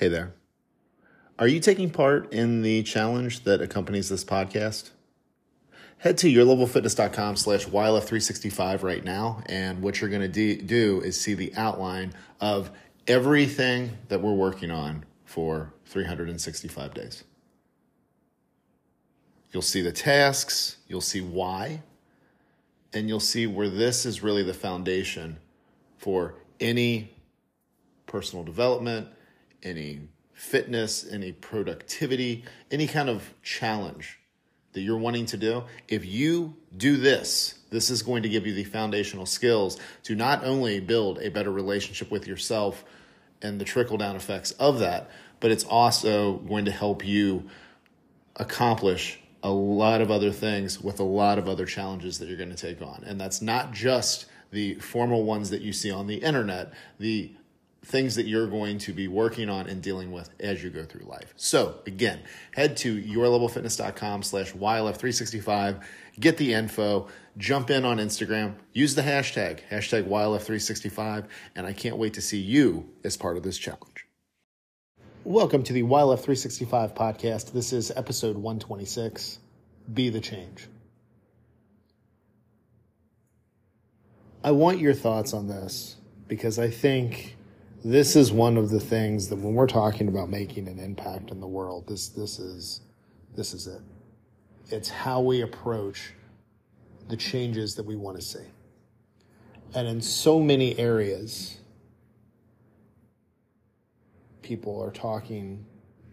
Hey there. Are you taking part in the challenge that accompanies this podcast? Head to yourlevelfitness.com slash YLF365 right now, and what you're going to do is see the outline of everything that we're working on for 365 days. You'll see the tasks, you'll see why, and you'll see where this is really the foundation for any personal development, any fitness, any productivity, any kind of challenge that you're wanting to do. If you do this, this is going to give you the foundational skills to not only build a better relationship with yourself and the trickle down effects of that, but it's also going to help you accomplish a lot of other things with a lot of other challenges that you're going to take on. And that's not just the formal ones that you see on the internet, the things that you're going to be working on and dealing with as you go through life. So again, head to yourlevelfitness.com slash YLF365, get the info, jump in on Instagram, use the hashtag, hashtag YLF365, and I can't wait to see you as part of this challenge. Welcome to the YLF365 podcast. This is episode 126, Be the Change. I want your thoughts on this because I think this is one of the things that when we're talking about making an impact in the world, this this is this is it. It's how we approach the changes that we want to see. And in so many areas, people are talking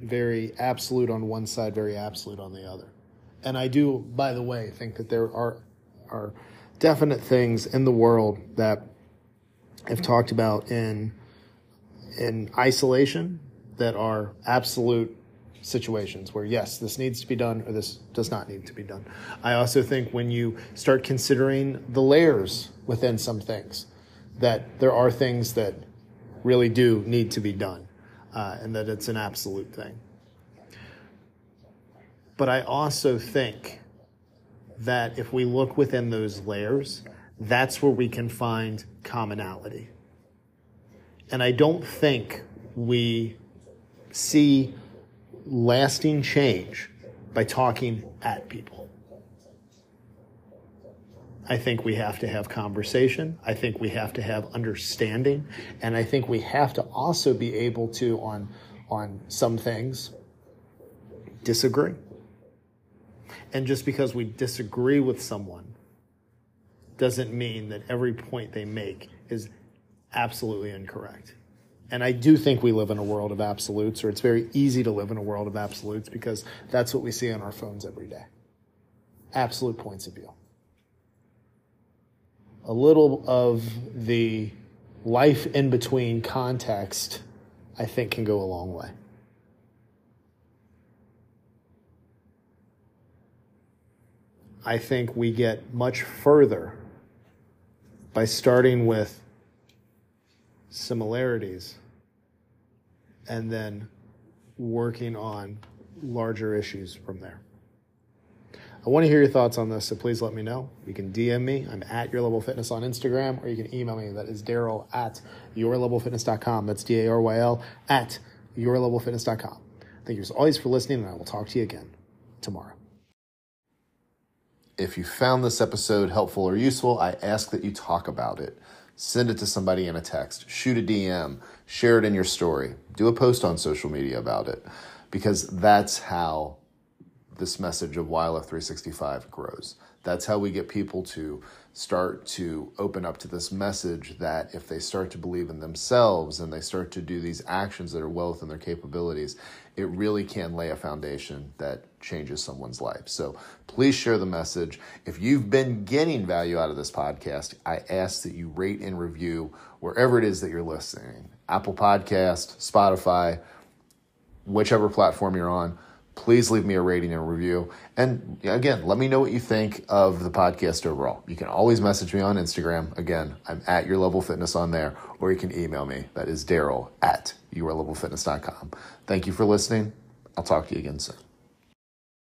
very absolute on one side, very absolute on the other. And I do, by the way, think that there are are definite things in the world that I've talked about in in isolation that are absolute situations where yes this needs to be done or this does not need to be done. I also think when you start considering the layers within some things that there are things that really do need to be done uh, and that it's an absolute thing. But i also think that if we look within those layers that's where we can find commonality and I don't think we see lasting change by talking at people. I think we have to have conversation. I think we have to have understanding. And I think we have to also be able to, on, on some things, disagree. And just because we disagree with someone doesn't mean that every point they make is absolutely incorrect. And I do think we live in a world of absolutes, or it's very easy to live in a world of absolutes because that's what we see on our phones every day. Absolute points of view. A little of the life in between context, I think, can go a long way. I think we get much further by starting with similarities and then working on larger issues from there. I want to hear your thoughts on this, so please let me know. You can DM me. I'm at Your Level Fitness on Instagram, or you can email me. That is Daryl at yourlevelfitness.com. That's D A R Y L at yourlevelfitness.com. Thank you as always for listening, and I will talk to you again tomorrow. If you found this episode helpful or useful, I ask that you talk about it. Send it to somebody in a text, shoot a DM, share it in your story, do a post on social media about it, because that's how this message of YLF 365 grows. That's how we get people to start to open up to this message that if they start to believe in themselves and they start to do these actions that are well within their capabilities, it really can lay a foundation that changes someone's life. So please share the message. If you've been getting value out of this podcast, I ask that you rate and review wherever it is that you're listening Apple Podcast, Spotify, whichever platform you're on please leave me a rating and review. And again, let me know what you think of the podcast overall. You can always message me on Instagram. Again, I'm at Your Level Fitness on there, or you can email me. That is Daryl at yourlevelfitness.com. Thank you for listening. I'll talk to you again soon.